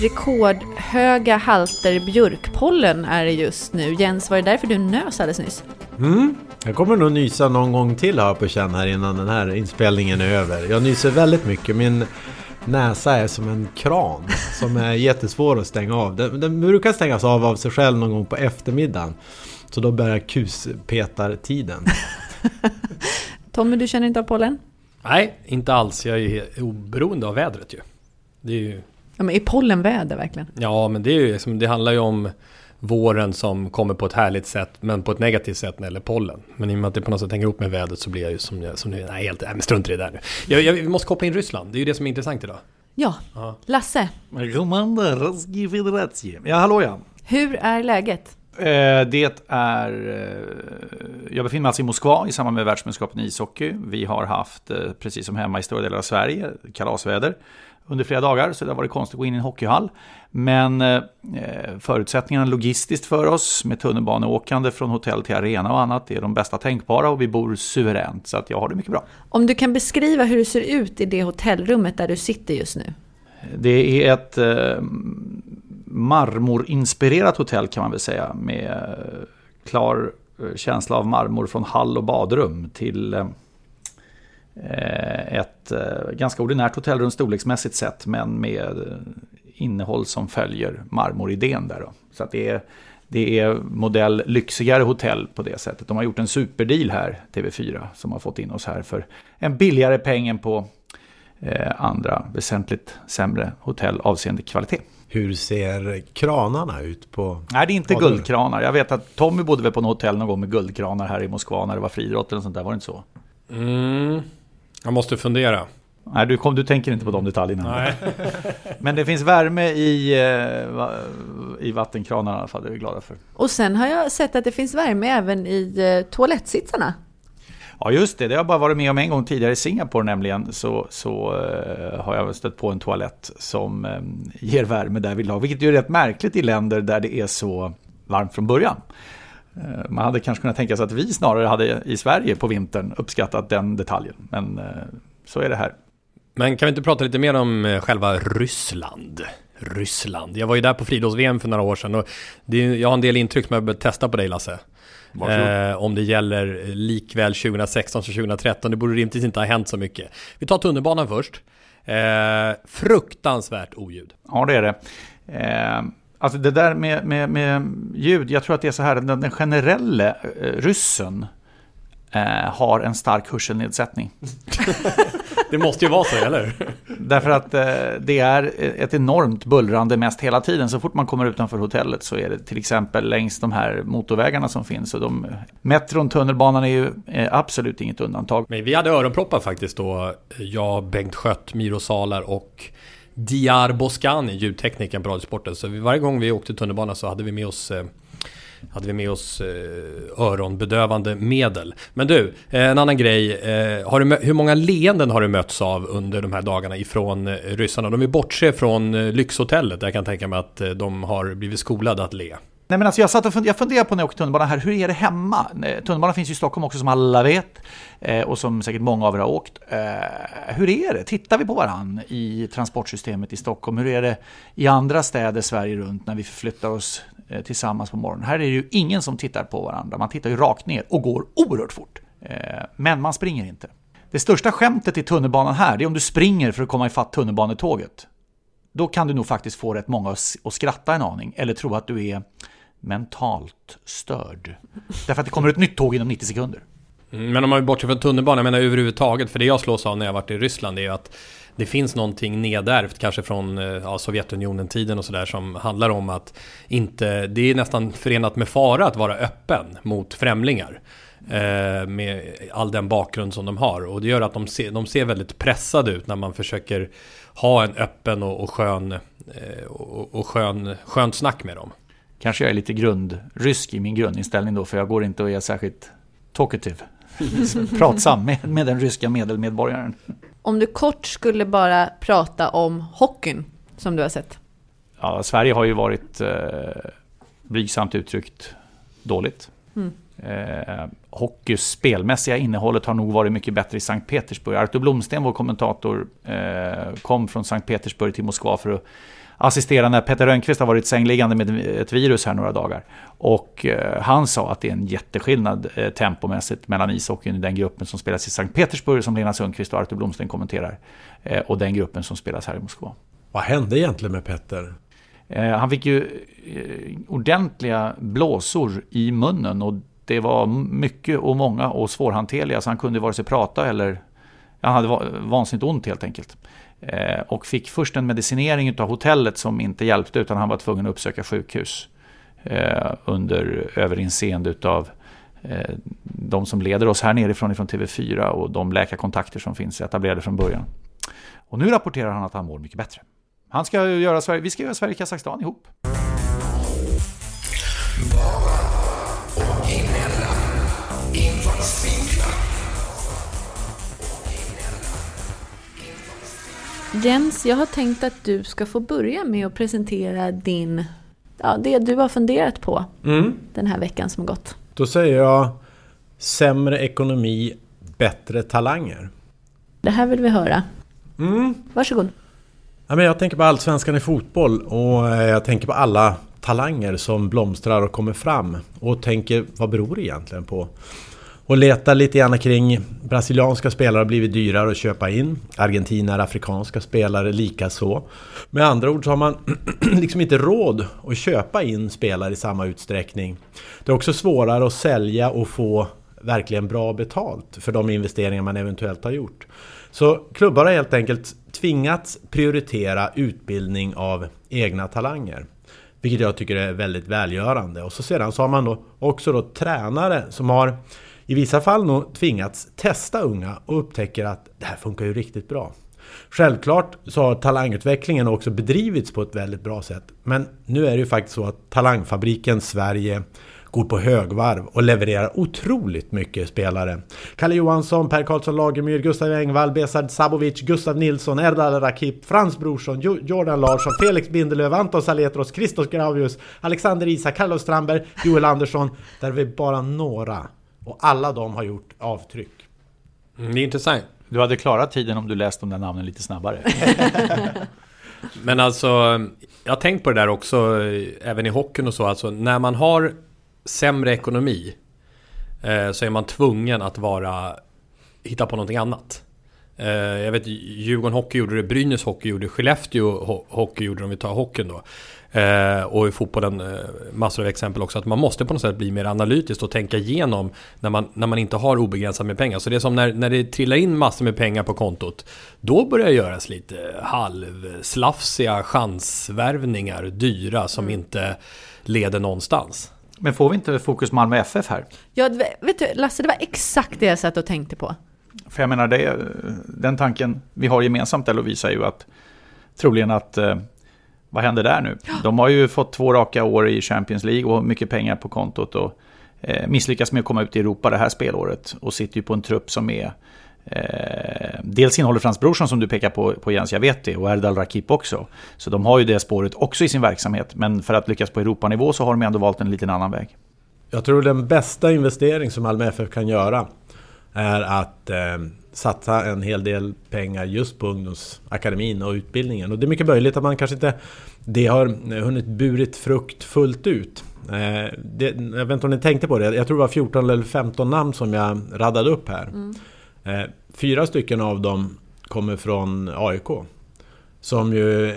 Rekordhöga halter björkpollen är det just nu. Jens, var det därför du nös alldeles nyss? Mm, jag kommer nog nysa någon gång till här på känn här innan den här inspelningen är över. Jag nyser väldigt mycket. Min näsa är som en kran som är jättesvår att stänga av. Den, den brukar stängas av av sig själv någon gång på eftermiddagen. Så då börjar kuspetartiden. Tommy, du känner inte av pollen? Nej, inte alls. Jag är oberoende av vädret ju. Det är ju... Ja, men är pollen väder verkligen? Ja, men det, är ju, det handlar ju om våren som kommer på ett härligt sätt, men på ett negativt sätt när det gäller pollen. Men i och med att det på något sätt hänger ihop med vädret så blir jag ju som, jag- som nej, helt, nej, men strunt i det där nu. Jag, jag, vi måste koppla in Ryssland, det är ju det som är intressant idag. Ja. Lasse, Komandorski Federatie. Ja, hallå ja. hur är läget? Eh, det är... Eh, jag befinner mig alltså i Moskva i samband med världsmästerskapen i ishockey. Vi har haft, eh, precis som hemma i stora delar av Sverige, kalasväder under flera dagar. Så det har varit konstigt att gå in i en hockeyhall. Men eh, förutsättningarna logistiskt för oss med tunnelbaneåkande från hotell till arena och annat är de bästa tänkbara och vi bor suveränt. Så att jag har det mycket bra. Om du kan beskriva hur det ser ut i det hotellrummet där du sitter just nu. Det är ett eh, marmorinspirerat hotell kan man väl säga. Med eh, klar eh, känsla av marmor från hall och badrum till eh, ett eh, ganska ordinärt hotellrum storleksmässigt sett. Men med eh, innehåll som följer marmoridén där då. Så att det är, det är modell lyxigare hotell på det sättet. De har gjort en superdeal här, TV4, som har fått in oss här för en billigare peng än på eh, andra väsentligt sämre hotell avseende kvalitet. Hur ser kranarna ut på... Nej, det är inte badrum? guldkranar. Jag vet att Tommy bodde väl på något hotell någon gång med guldkranar här i Moskva när det var friidrott eller sånt där. Var det inte så? Mm, jag måste fundera. Nej, du, kom, du tänker inte på de detaljerna. Nej. Men det finns värme i, eh, i vattenkranarna i alla fall. Det är vi glada för. Och sen har jag sett att det finns värme även i eh, toalettsitsarna. Ja, just det. Det har jag bara varit med om en gång tidigare i Singapore nämligen. Så, så eh, har jag stött på en toalett som eh, ger värme där vid lag. Vilket är rätt märkligt i länder där det är så varmt från början. Eh, man hade kanske kunnat tänka sig att vi snarare hade i Sverige på vintern uppskattat den detaljen. Men eh, så är det här. Men kan vi inte prata lite mer om eh, själva Ryssland? Ryssland. Jag var ju där på friidrotts-VM för några år sedan och det, jag har en del intryck som jag bör testa på dig Lasse. Eh, om det gäller likväl 2016 som 2013. Det borde rimligtvis inte ha hänt så mycket. Vi tar tunnelbanan först. Eh, fruktansvärt oljud. Ja, det är det. Eh, alltså det där med, med, med ljud, jag tror att det är så här, den, den generella eh, ryssen eh, har en stark hörselnedsättning. Det måste ju vara så, eller? Därför att eh, det är ett enormt bullrande mest hela tiden. Så fort man kommer utanför hotellet så är det till exempel längs de här motorvägarna som finns. Och de, metron, tunnelbanan är ju eh, absolut inget undantag. Men vi hade öronproppar faktiskt då. Jag, Bengt Skött, Miro Salar och Diar Boskani, ljudteknikern på Radiosporten. Så varje gång vi åkte tunnelbana så hade vi med oss eh, hade vi med oss eh, öronbedövande medel. Men du, eh, en annan grej. Har du, hur många leenden har du mötts av under de här dagarna ifrån ryssarna? De vill bortse från lyxhotellet. Där jag kan tänka mig att de har blivit skolade att le. Nej, men alltså jag, satt och fund jag funderade på när jag åkte tunnelbana här, hur är det hemma? Tunnelbanan finns ju i Stockholm också som alla vet eh, och som säkert många av er har åkt. Eh, hur är det? Tittar vi på varandra i transportsystemet i Stockholm? Hur är det i andra städer Sverige runt när vi förflyttar oss eh, tillsammans på morgonen. Här är det ju ingen som tittar på varandra. Man tittar ju rakt ner och går oerhört fort. Men man springer inte. Det största skämtet i tunnelbanan här, är om du springer för att komma ifatt tunnelbanetåget. Då kan du nog faktiskt få rätt många att skratta en aning, eller tro att du är mentalt störd. Därför att det kommer ett nytt tåg inom 90 sekunder. Mm, men om man bortser från tunnelbanan, jag menar överhuvudtaget, för det jag slås av när jag varit i Ryssland är ju att det finns någonting nedärvt, kanske från eh, ja, Sovjetunionen-tiden och sådär, som handlar om att inte, det är nästan förenat med fara att vara öppen mot främlingar. Eh, med all den bakgrund som de har. Och det gör att de ser, de ser väldigt pressade ut när man försöker ha en öppen och, och skön, eh, och, och skön, skönt snack med dem. Kanske jag är lite grundrysk i min grundinställning då, för jag går inte och är särskilt talkative. pratsam med, med den ryska medelmedborgaren. Om du kort skulle bara prata om hockeyn som du har sett. Ja, Sverige har ju varit eh, blygsamt uttryckt dåligt. Mm. Eh, hockeys spelmässiga innehållet har nog varit mycket bättre i Sankt Petersburg. Artur Blomsten, vår kommentator, eh, kom från Sankt Petersburg till Moskva för att assistera när Peter Rönnqvist har varit sängliggande med ett virus här några dagar. Och eh, han sa att det är en jätteskillnad eh, tempomässigt mellan ishockeyn i den gruppen som spelas i Sankt Petersburg som Lena Sundqvist och Artur Blomsten kommenterar eh, och den gruppen som spelas här i Moskva. Vad hände egentligen med Petter? Han fick ju ordentliga blåsor i munnen och det var mycket och många och svårhanterliga så han kunde vare sig prata eller han hade vansinnigt ont helt enkelt. Eh, och fick först en medicinering av hotellet som inte hjälpte utan han var tvungen att uppsöka sjukhus. Eh, under överinseende av eh, de som leder oss här nerifrån ifrån TV4 och de läkarkontakter som finns etablerade från början. Och nu rapporterar han att han mår mycket bättre. Han ska göra Sverige, vi ska göra Sverige-Kazakstan ihop. Jens, jag har tänkt att du ska få börja med att presentera din, ja, det du har funderat på mm. den här veckan som har gått. Då säger jag sämre ekonomi, bättre talanger. Det här vill vi höra. Mm. Varsågod. Ja, men jag tänker på allsvenskan i fotboll och eh, jag tänker på alla talanger som blomstrar och kommer fram. Och tänker, vad beror det egentligen på? Och letar lite grann kring brasilianska spelare har blivit dyrare att köpa in. Argentina afrikanska spelare lika så. Med andra ord så har man liksom inte råd att köpa in spelare i samma utsträckning. Det är också svårare att sälja och få verkligen bra betalt för de investeringar man eventuellt har gjort. Så klubbar har helt enkelt tvingats prioritera utbildning av egna talanger. Vilket jag tycker är väldigt välgörande. Och så sedan så har man då också då tränare som har i vissa fall nog tvingats testa unga och upptäcker att det här funkar ju riktigt bra. Självklart så har talangutvecklingen också bedrivits på ett väldigt bra sätt. Men nu är det ju faktiskt så att Talangfabriken Sverige går på högvarv och levererar otroligt mycket spelare. Kalle Johansson, Per Karlsson Lagermyr, Gustav Engvall, Besard Sabovic, Gustav Nilsson, Erdal Rakip, Frans Brorsson, Jordan Larsson, Felix Bindelöv, Anton Saletros, Christos Gravius, Alexander Isak, Carlos Strandberg, Joel Andersson. Där är vi bara några och alla de har gjort avtryck. Mm, det är intressant. Du hade klarat tiden om du läst de där namnen lite snabbare. Men alltså, jag har tänkt på det där också, även i hockeyn och så. Alltså, när man har sämre ekonomi eh, så är man tvungen att vara, hitta på någonting annat. Eh, jag vet, Djurgården Hockey gjorde det, Brynäs Hockey gjorde det, Skellefteå Hockey gjorde det om vi tar hockeyn då. Eh, och i fotbollen eh, massor av exempel också. Att man måste på något sätt bli mer analytisk och tänka igenom när man, när man inte har obegränsat med pengar. Så det är som när, när det trillar in massor med pengar på kontot. Då börjar det göras lite halvslafsiga chansvärvningar, dyra, som mm. inte leder någonstans. Men får vi inte fokus Malmö FF här? Ja, vet du Lasse, det var exakt det jag satt och tänkte på. För jag menar, det, den tanken vi har gemensamt där Lovisa är ju att troligen att eh, vad händer där nu? De har ju fått två raka år i Champions League och mycket pengar på kontot och eh, misslyckas med att komma ut i Europa det här spelåret och sitter ju på en trupp som är Eh, dels innehåller Frans Brorsson som du pekar på, på Jens, jag vet det, och Erdal Rakip också. Så de har ju det spåret också i sin verksamhet, men för att lyckas på Europanivå så har de ändå valt en liten annan väg. Jag tror den bästa investering som Malmö FF kan göra är att eh, satsa en hel del pengar just på ungdomsakademin och utbildningen. Och det är mycket möjligt att man kanske inte det har hunnit burit frukt fullt ut. Eh, det, jag vet inte om ni tänkte på det, jag tror det var 14 eller 15 namn som jag raddade upp här. Mm. Eh, fyra stycken av dem kommer från AIK. Som ju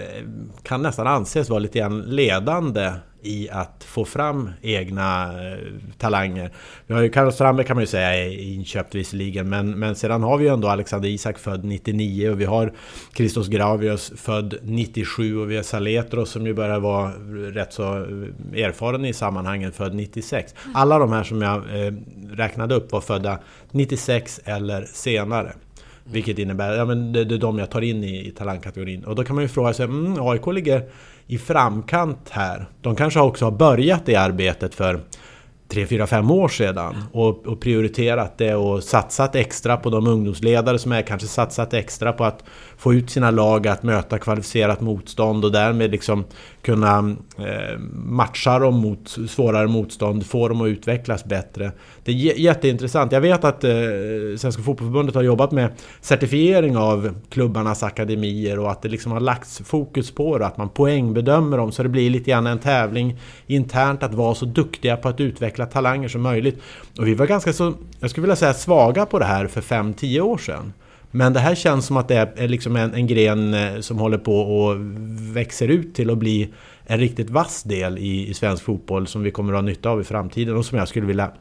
kan nästan anses vara lite grann ledande i att få fram egna eh, talanger. Vi har ju Carlos Strandberg kan man ju säga är inköpt visserligen men, men sedan har vi ju ändå Alexander Isak född 99 och vi har Christos Gravius född 97 och vi har Saletros som ju börjar vara rätt så eh, erfaren i sammanhanget född 96. Alla de här som jag eh, räknade upp var födda 96 eller senare. Vilket innebär, ja men det, det är de jag tar in i, i talangkategorin. Och då kan man ju fråga sig, mm, AIK ligger i framkant här. De kanske också har börjat det arbetet för 3, 4, 5 år sedan och, och, prioriterat det och satsat extra på de ungdomsledare som är kanske satsat extra på att få ut sina lag att möta kvalificerat motstånd och därmed liksom kunna eh, matcha dem mot svårare motstånd, få dem att utvecklas bättre. Det är jätteintressant. Jag vet att eh, Svenska Fotbollförbundet har jobbat med certifiering av klubbarnas akademier och att det liksom har lagts fokus på det, att man poängbedömer dem så det blir lite grann en tävling internt att vara så duktiga på att utveckla talanger som möjligt. Och vi var ganska så, jag skulle vilja säga svaga på det här för 5-10 år sedan. Men det här känns som att det är liksom en, en gren eh, som håller på och växer ut till att bli en riktigt vass del i, i svensk fotboll som vi kommer att ha nytta av i framtiden och som jag skulle vilja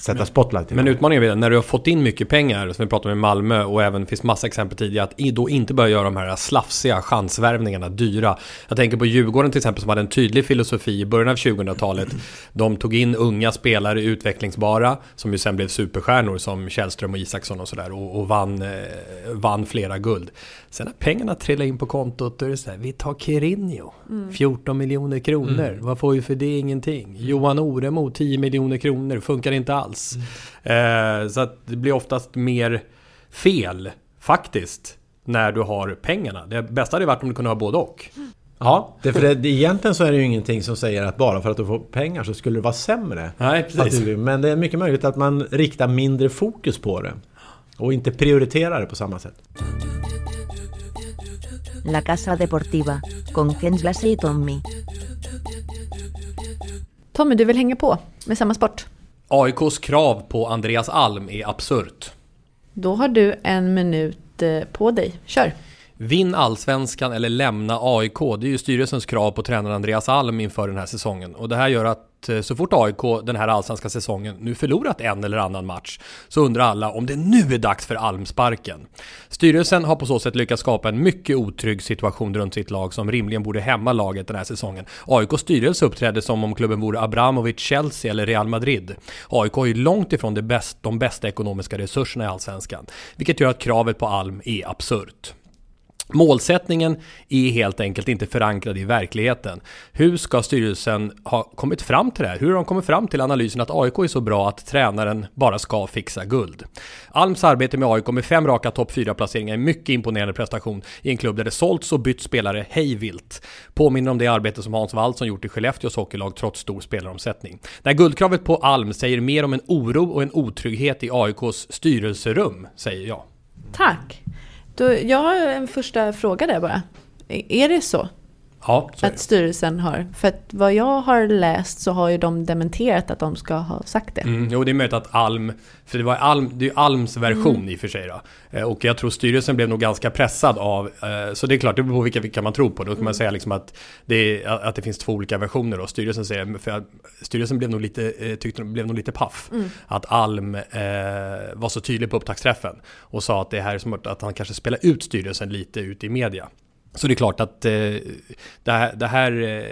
sätta spotlight i. Men utmaningen är när du har fått in mycket pengar, som vi pratade om i Malmö och även finns massa exempel tidigare, att då inte börja göra de här slafsiga chansvärvningarna dyra. Jag tänker på Djurgården till exempel som hade en tydlig filosofi i början av 2000-talet. De tog in unga spelare, utvecklingsbara, som ju sen blev superstjärnor som Källström och Isaksson och sådär och, och vann, eh, vann flera guld. Sen när pengarna trillar in på kontot då är det så här, vi tar Kirinho, mm. 14 miljoner kronor. Mm. Vad får vi för det? Ingenting. Johan Oremo, 10 miljoner kronor, funkar inte alls. Mm. Eh, så att det blir oftast mer fel, faktiskt, när du har pengarna. Det bästa hade varit om du kunde ha både och. Ja, det, för det, egentligen så är det ju ingenting som säger att bara för att du får pengar så skulle det vara sämre. Nej, precis. Men det är mycket möjligt att man riktar mindre fokus på det. Och inte prioriterar det på samma sätt. La Casa Deportiva con Jens Lasse y Tommy. Tommy, du vill hänga på med samma sport? AIKs krav på Andreas Alm är absurt. Då har du en minut eh, på dig. Kör! Vinn allsvenskan eller lämna AIK. Det är ju styrelsens krav på tränaren Andreas Alm inför den här säsongen. Och det här gör att eh, så fort AIK den här allsvenska säsongen nu förlorat en eller annan match så undrar alla om det nu är dags för Almsparken. Styrelsen har på så sätt lyckats skapa en mycket otrygg situation runt sitt lag som rimligen borde hämma laget den här säsongen. AIKs styrelse uppträdde som om klubben vore Abramovic, Chelsea eller Real Madrid. AIK har ju långt ifrån det bäst, de bästa ekonomiska resurserna i allsvenskan, vilket gör att kravet på Alm är absurt. Målsättningen är helt enkelt inte förankrad i verkligheten. Hur ska styrelsen ha kommit fram till det här? Hur har de kommit fram till analysen att AIK är så bra att tränaren bara ska fixa guld? Alms arbete med AIK med fem raka topp 4-placeringar är mycket imponerande prestation i en klubb där det sålts och bytt spelare hejvilt. Påminner om det arbete som Hans Wallson gjort i Skellefteås hockeylag trots stor spelaromsättning. Det här guldkravet på Alm säger mer om en oro och en otrygghet i AIKs styrelserum, säger jag. Tack! Då, jag har en första fråga där bara. Är det så? Ja, Att styrelsen har. För att vad jag har läst så har ju de dementerat att de ska ha sagt det. Mm, jo, det är möjligt att Alm, för det var Alm, det är Alms version mm. i och för sig då. Eh, och jag tror styrelsen blev nog ganska pressad av, eh, så det är klart, det beror på vilka, vilka man tror på. Då kan mm. man säga liksom att det, är, att det finns två olika versioner och styrelsen säger, för styrelsen blev nog lite, eh, tyckte, blev nog lite paff. Mm. Att Alm eh, var så tydlig på upptaktsträffen och sa att det här är som att han kanske spelar ut styrelsen lite ut i media. Så det är klart att eh, det, här, det, här, eh,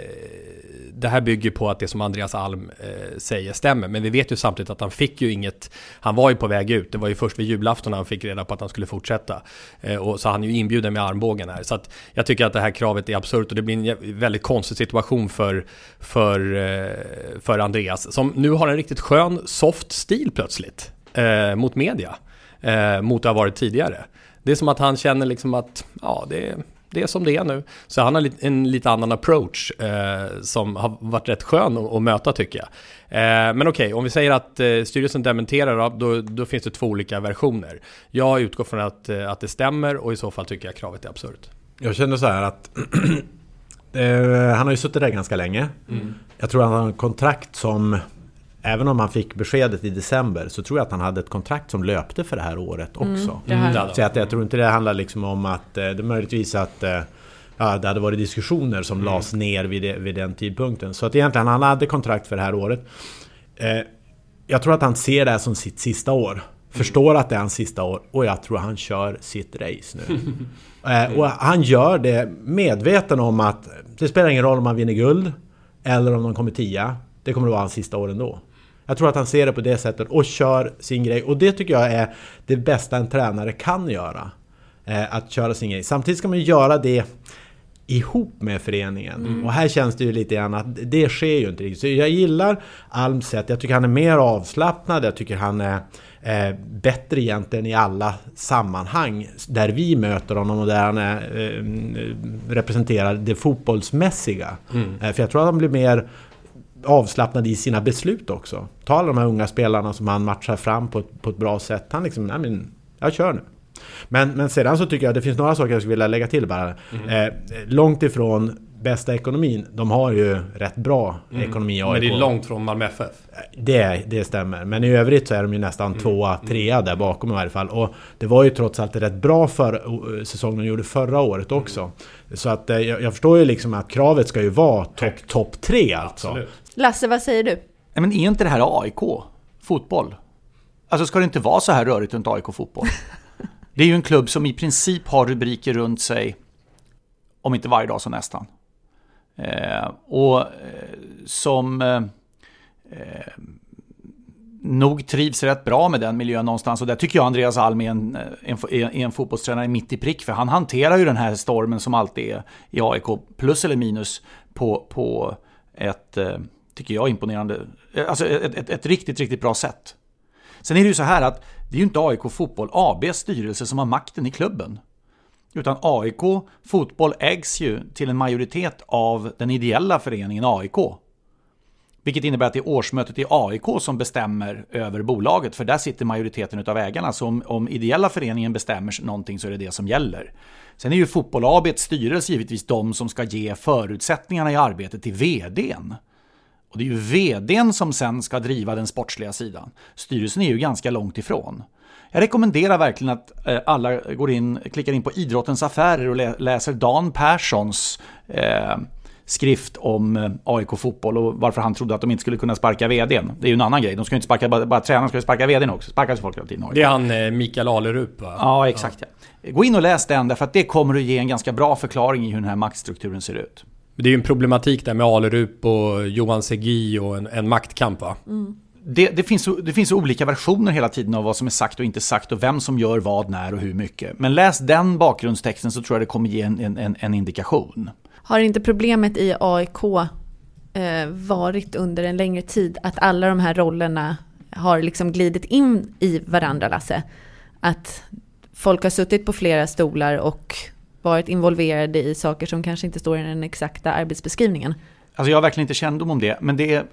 det här bygger på att det som Andreas Alm eh, säger stämmer. Men vi vet ju samtidigt att han fick ju inget, han var ju på väg ut. Det var ju först vid julafton han fick reda på att han skulle fortsätta. Eh, och så han är ju inbjuden med armbågen här. Så att jag tycker att det här kravet är absurt och det blir en väldigt konstig situation för, för, eh, för Andreas. Som nu har en riktigt skön, soft stil plötsligt eh, mot media. mot det har varit tidigare. Det är som att han känner liksom att, ja det det är som det är nu. Så han har en lite annan approach eh, som har varit rätt skön att, att möta tycker jag. Eh, men okej, okay, om vi säger att eh, styrelsen dementerar då, då, finns det två olika versioner. Jag utgår från att, eh, att det stämmer och i så fall tycker jag kravet är absurt. Jag känner så här att eh, han har ju suttit där ganska länge. Mm. Jag tror att han har en kontrakt som Även om han fick beskedet i december så tror jag att han hade ett kontrakt som löpte för det här året mm, också. Mm, det så att jag tror inte det handlar liksom om att eh, det är möjligtvis att eh, ja, det hade varit diskussioner som mm. lades ner vid, det, vid den tidpunkten. Så att egentligen han hade kontrakt för det här året. Eh, jag tror att han ser det här som sitt sista år. Förstår att det är hans sista år och jag tror han kör sitt race nu. och han gör det medveten om att det spelar ingen roll om han vinner guld eller om de kommer tia. Det kommer att vara hans sista år ändå. Jag tror att han ser det på det sättet och kör sin grej. Och det tycker jag är det bästa en tränare kan göra. Eh, att köra sin grej. Samtidigt ska man göra det ihop med föreningen. Mm. Och här känns det ju lite grann att det sker ju inte riktigt. Så jag gillar Alms sätt. Jag tycker han är mer avslappnad. Jag tycker han är eh, bättre egentligen i alla sammanhang där vi möter honom och där han är, eh, representerar det fotbollsmässiga. Mm. Eh, för jag tror att han blir mer avslappnad i sina beslut också. Ta alla de här unga spelarna som han matchar fram på ett, på ett bra sätt. Han liksom, nej men, jag kör nu. Men, men sedan så tycker jag det finns några saker jag skulle vilja lägga till bara. Mm. Eh, långt ifrån bästa ekonomin. De har ju rätt bra mm. ekonomi AIK. Men det är långt från Malmö FF. Det, det stämmer. Men i övrigt så är de ju nästan mm. tvåa, mm. trea där bakom i varje fall. Och det var ju trots allt rätt bra för säsong de gjorde förra året också. Mm. Så att eh, jag, jag, förstår ju liksom att kravet ska ju vara topp top tre alltså. Absolut. Lasse, vad säger du? Nej, men är inte det här AIK? Fotboll? Alltså ska det inte vara så här rörigt runt AIK fotboll? Det är ju en klubb som i princip har rubriker runt sig, om inte varje dag så nästan. Eh, och eh, som eh, eh, nog trivs rätt bra med den miljön någonstans. Och där tycker jag Andreas Alm är en, en, är en fotbollstränare mitt i prick. För han hanterar ju den här stormen som alltid är i AIK, plus eller minus, på, på ett, eh, tycker jag, imponerande, eh, alltså ett, ett, ett, riktigt, riktigt bra sätt. Sen är det ju så här att det är ju inte AIK Fotboll ABs styrelse som har makten i klubben. Utan AIK Fotboll ägs ju till en majoritet av den ideella föreningen AIK. Vilket innebär att det är årsmötet i AIK som bestämmer över bolaget, för där sitter majoriteten av ägarna. Så om, om ideella föreningen bestämmer någonting så är det det som gäller. Sen är ju Fotboll ABs styrelse givetvis de som ska ge förutsättningarna i arbetet till VDn. Och det är ju VDn som sen ska driva den sportsliga sidan. Styrelsen är ju ganska långt ifrån. Jag rekommenderar verkligen att eh, alla går in, klickar in på Idrottens Affärer och läser Dan Perssons eh, skrift om eh, AIK fotboll och varför han trodde att de inte skulle kunna sparka VDn. Det är ju en annan grej. De ska ju inte sparka bara, bara tränaren, de ska sparka VDn också. Sparkas folk hela tiden. Det är han eh, Mikael Alerup va? Ja, exakt. Ja. Ja. Gå in och läs den därför att det kommer att ge en ganska bra förklaring i hur den här maktstrukturen ser ut. Det är ju en problematik där med Alerup och Johan Segi och en, en maktkamp va? Mm. Det, det, finns, det finns olika versioner hela tiden av vad som är sagt och inte sagt och vem som gör vad, när och hur mycket. Men läs den bakgrundstexten så tror jag det kommer ge en, en, en indikation. Har inte problemet i AIK eh, varit under en längre tid att alla de här rollerna har liksom glidit in i varandra, Lasse? Att folk har suttit på flera stolar och varit involverade i saker som kanske inte står i den exakta arbetsbeskrivningen. Alltså jag har verkligen inte kännedom om det, men det är,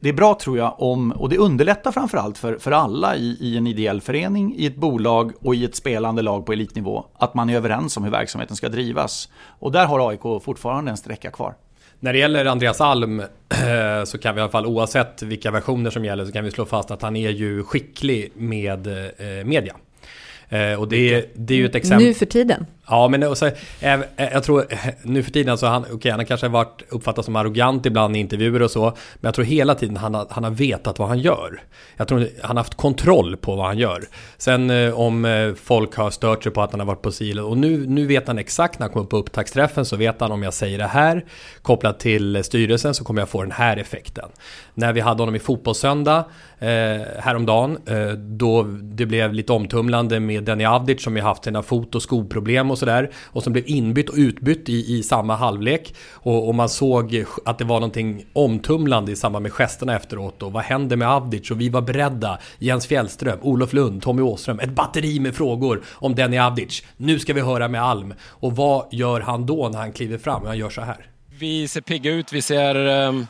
det är bra tror jag om, och det underlättar framförallt för, för alla i, i en ideell förening, i ett bolag och i ett spelande lag på elitnivå, att man är överens om hur verksamheten ska drivas. Och där har AIK fortfarande en sträcka kvar. När det gäller Andreas Alm så kan vi i alla fall oavsett vilka versioner som gäller så kan vi slå fast att han är ju skicklig med eh, media. Eh, och det, det är ju ett exempel... Nu för tiden. Ja, men också, eh, eh, jag tror eh, nu för tiden så han, okay, han har kanske varit uppfattat som arrogant ibland i intervjuer och så. Men jag tror hela tiden han har, han har vetat vad han gör. Jag tror han har haft kontroll på vad han gör. Sen eh, om folk har stört sig på att han har varit på silo. Och nu, nu vet han exakt när han kommer på upptaktsträffen så vet han om jag säger det här kopplat till styrelsen så kommer jag få den här effekten. När vi hade honom i Fotbollssöndag eh, häromdagen eh, då det blev lite omtumlande med Denny Avdic som ju haft sina fot och skoproblem och sådär. Och som blev inbytt och utbytt i, i samma halvlek. Och, och, man såg att det var någonting omtumlande i samband med gesterna efteråt. Och vad hände med Avdic? Och vi var beredda. Jens Fjällström, Olof Lund, Tommy Åström. Ett batteri med frågor om Denny Avdic. Nu ska vi höra med Alm. Och vad gör han då när han kliver fram? Han gör så här. Vi ser pigga ut, vi ser um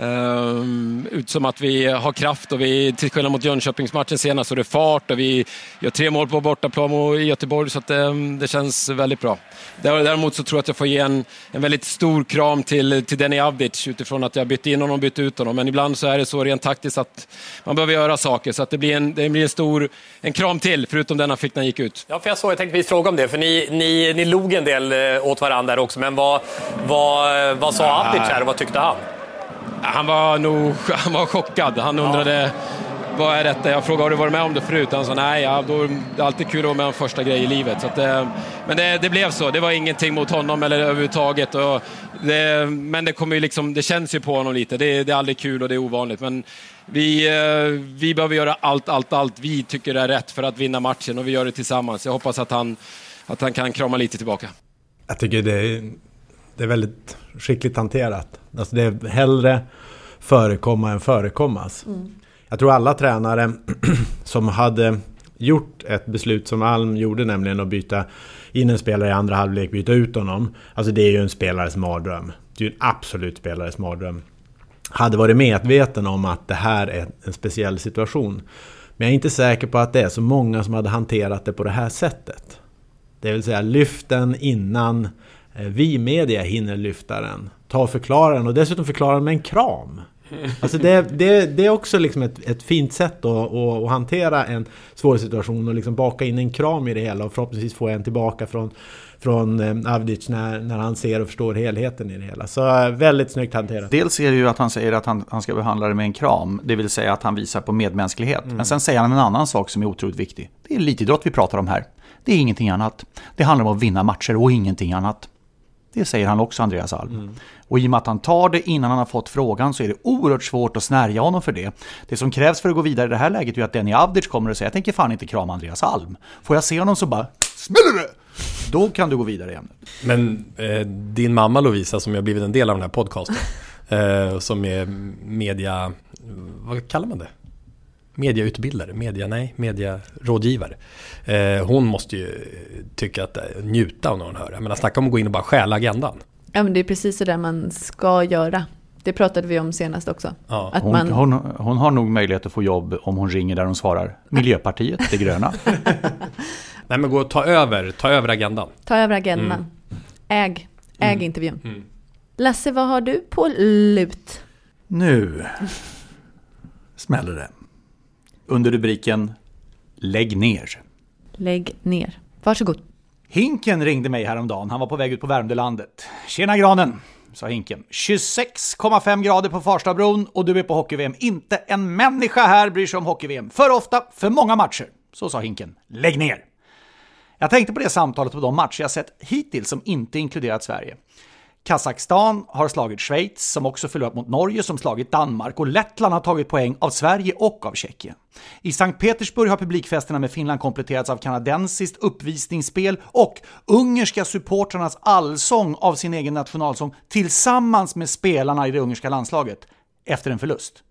Um, ut som att vi har kraft och vi, till skillnad mot Jönköpingsmatchen senast, så är det fart och vi gör tre mål på bortaplan i Göteborg så att det, ehm, det känns väldigt bra. Däremot så tror jag att jag får ge en, en väldigt stor kram till, till Denny Avdic utifrån att jag bytte in honom och bytte ut honom. Men ibland så är det så rent taktiskt att man behöver göra saker så att det blir en, det blir en stor en kram till, förutom den han fick när han gick ut. Ja, för jag såg, jag tänkte fråga om det, för ni, ni, ni log en del eh, åt varandra där också, men vad, vad, vad sa Avdic här och vad tyckte han? Han var nog han var chockad. Han undrade ja. vad är detta? Jag frågade har du varit med om det förut? Han sa nej, ja, då, det är alltid kul att vara med om första grej i livet. Så att, eh, men det, det, blev så. Det var ingenting mot honom eller överhuvudtaget. Och det, men det, kommer liksom, det känns ju på honom lite. Det, det är aldrig kul och det är ovanligt. Men vi, eh, vi behöver göra allt, allt, allt vi tycker är rätt för att vinna matchen och vi gör det tillsammans. Jag hoppas att han, att han kan krama lite tillbaka. Jag tycker det är, det är väldigt skickligt hanterat. Alltså det är hellre förekomma än förekommas. Mm. Jag tror alla tränare som hade gjort ett beslut som Alm gjorde, nämligen att byta in en spelare i andra halvlek, byta ut honom. Alltså det är ju en spelares mardröm. Det är ju en absolut spelares mardröm. Hade varit medveten om att det här är en speciell situation. Men jag är inte säker på att det är så många som hade hanterat det på det här sättet. Det vill säga lyften innan vi media hinner lyfta den ta och förklara den och dessutom förklara den med en kram. Alltså det, det, det är också liksom ett, ett fint sätt att, att, att, hantera en svår situation och liksom baka in en kram i det hela och förhoppningsvis få en tillbaka från, från eh, Avdic när, när han ser och förstår helheten i det hela. Så eh, väldigt snyggt hanterat. Dels är det ju att han säger att han, han ska behandla det med en kram, det vill säga att han visar på medmänsklighet. Mm. Men sen säger han en annan sak som är otroligt viktig. Det är elitidrott vi pratar om här. Det är ingenting annat. Det handlar om att vinna matcher och ingenting annat. Det säger han också, Andreas Alm. Mm. Och i och med att han tar det innan han har fått frågan så är det oerhört svårt att snärja honom för det. Det som krävs för att gå vidare i det här läget är att Denny Avdic kommer och säger jag tänker fan inte krama Andreas Alm. Får jag se honom så bara smäller det! Då kan du gå vidare i ämnet. Men eh, din mamma Lovisa som har blivit en del av den här podcasten. eh, som är media... Vad kallar man det? Mediautbildare, media, nej, mediarådgivare. Eh, hon måste ju tycka att njuta av när hon hör det. Jag menar, snacka om att gå in och bara stjäla agendan. Ja, men det är precis så där man ska göra. Det pratade vi om senast också. Ja. Att hon, man... hon, hon, har nog möjlighet att få jobb om hon ringer där hon svarar Miljöpartiet, det gröna. Nej men gå och ta över, ta över agendan. Ta över agendan. Mm. Äg, äg mm. intervjun. Mm. Lasse, vad har du på lut? Nu smäller det under rubriken Lägg ner. Lägg ner. Varsågod. Hinken ringde mig häromdagen. Han var på väg ut på Värmdölandet. Tjena granen, sa Hinken. 26,5 grader på Farstabron och du är på hockey-VM. Inte en människa här bryr sig om hockey-VM. För ofta, för många matcher. Så sa Hinken. Lägg ner! Jag tänkte på det samtalet på de matcher jag sett hittills som inte inkluderat Sverige. Kazakstan har slagit Schweiz, som också förlorat mot Norge som slagit Danmark och Lettland har tagit poäng av Sverige och av Tjeckien. I Sankt Petersburg har publikfesterna med Finland kompletterats av kanadensiskt uppvisningsspel och ungerska supportrarnas allsång av sin egen nationalsång tillsammans med spelarna i det ungerska landslaget efter en förlust.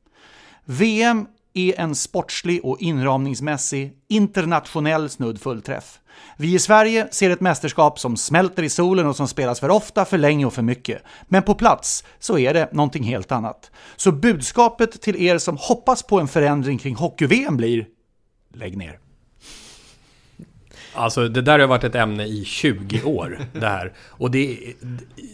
VM är en sportslig och inramningsmässig internationell snudd fullträff. Vi i Sverige ser ett mästerskap som smälter i solen och som spelas för ofta, för länge och för mycket. Men på plats så är det någonting helt annat. Så budskapet till er som hoppas på en förändring kring hockey-VM blir Lägg ner. Alltså det där har varit ett ämne i 20 år. det här. Och det,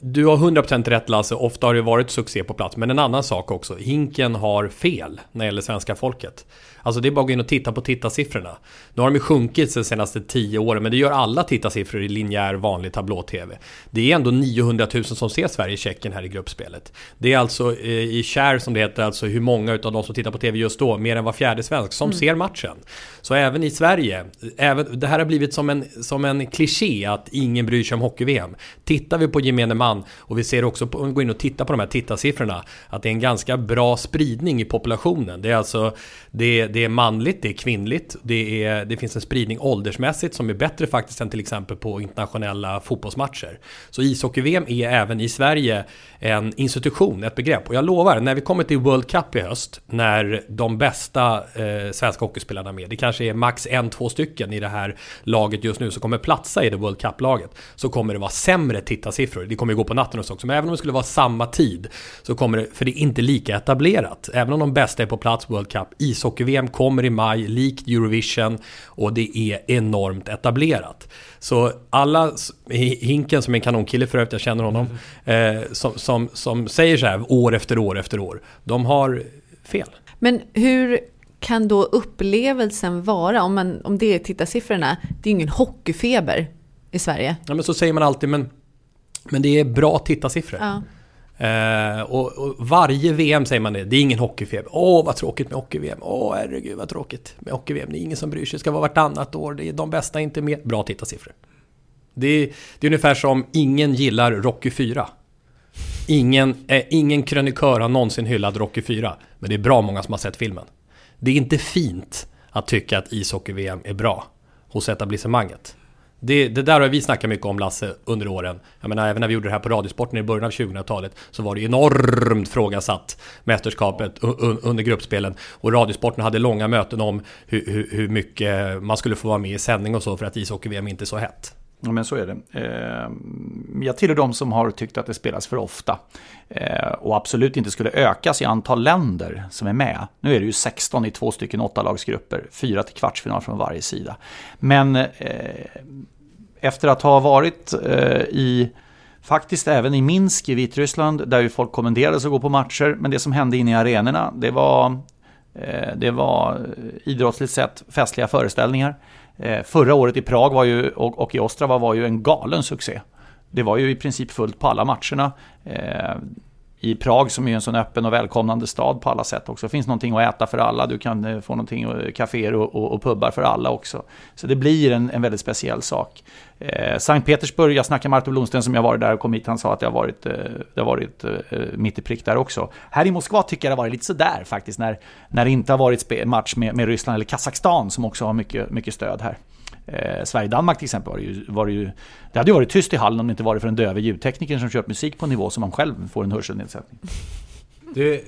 du har 100% rätt Lasse, ofta har det varit succé på plats. Men en annan sak också, Hinken har fel när det gäller svenska folket. Alltså det är bara att gå in och titta på tittarsiffrorna. Nu har de ju sjunkit de senaste 10 åren, men det gör alla tittarsiffror i linjär vanlig tablå-tv. Det är ändå 900 000 som ser Sverige-Tjeckien här i gruppspelet. Det är alltså eh, i share som det heter, alltså hur många av de som tittar på tv just då, mer än var fjärde svensk, som mm. ser matchen. Så även i Sverige, även, det här har blivit som en, som en kliché att ingen bryr sig om hockey-VM. Tittar vi på gemene man och vi ser också, på, om vi går in och tittar på de här tittarsiffrorna, att det är en ganska bra spridning i populationen. Det är alltså, det, det är manligt, det är kvinnligt, det, är, det finns en spridning åldersmässigt som är bättre faktiskt än till exempel på internationella fotbollsmatcher. Så ishockey-VM är även i Sverige en institution, ett begrepp. Och jag lovar, när vi kommer till World Cup i höst, när de bästa eh, svenska hockeyspelarna är med, det kanske är max en, två stycken i det här laget just nu som kommer platsa i det World Cup-laget, så kommer det vara sämre tittarsiffror. Det kommer ju gå på natten också, men även om det skulle vara samma tid, så kommer det, för det är inte lika etablerat. Även om de bästa är på plats World Cup, ishockey-VM kommer i maj, likt Eurovision, och det är enormt etablerat. Så alla, Hinken som är en kanonkille för övrigt, jag känner honom, eh, som, som, som säger så här år efter år efter år, de har fel. Men hur kan då upplevelsen vara, om, man, om det är tittarsiffrorna, det är ju ingen hockeyfeber i Sverige. Ja men så säger man alltid, men, men det är bra tittarsiffror. Ja. Eh, och, och, varje VM säger man det, det är ingen hockeyfeber. Åh, vad tråkigt med hockey-VM. Åh, herregud vad tråkigt med hockey-VM. Det är ingen som bryr sig. Det ska vara vartannat år. Det är de bästa inte med. Bra tittarsiffror. Det är, det är ungefär som ingen gillar Rocky 4. Ingen, eh, ingen krönikör har någonsin hyllat Rocky 4. Men det är bra många som har sett filmen. Det är inte fint att tycka att ishockey-VM är bra hos etablissemanget. Det, det, där har vi snackat mycket om Lasse under åren. Jag menar även när vi gjorde det här på Radiosporten i början av 2000-talet så var det enormt frågasatt mästerskapet under gruppspelen. Och Radiosporten hade långa möten om hur, hur, hur mycket man skulle få vara med i sändning och så för att ishockey-VM inte är så hett. Ja, men så är det. Eh, jag tillhör de som har tyckt att det spelas för ofta. Eh, och absolut inte skulle ökas i antal länder som är med. Nu är det ju 16 i två stycken åttalagsgrupper, fyra till kvartsfinal från varje sida. Men eh, efter att ha varit i, faktiskt även i Minsk i Vitryssland, där ju folk kommenderades att gå på matcher, men det som hände inne i arenorna, det var, det var idrottsligt sett festliga föreställningar. Eh, förra året i Prag var ju, och, och i Ostrava var ju en galen succé. Det var ju i princip fullt på alla matcherna. Eh, i Prag som är en sån öppen och välkomnande stad på alla sätt också. Det finns någonting att äta för alla, du kan eh, få någonting, eh, kaféer och, och, och pubbar för alla också. Så det blir en, en väldigt speciell sak. Eh, Sankt Petersburg, jag snackade med Artur Blomsten som jag varit där och kom hit, han sa att det har varit, eh, det har varit eh, eh, mitt i prick där också. Här i Moskva tycker jag det har varit lite sådär faktiskt, när, när det inte har varit match med, med Ryssland eller Kazakstan som också har mycket, mycket stöd här. Eh, Sverige-Danmark till exempel var det, ju, var det ju... Det hade ju varit tyst i hallen om det inte varit för en döve ljudtekniker som kört musik på en nivå som man själv får en hörselnedsättning. Det,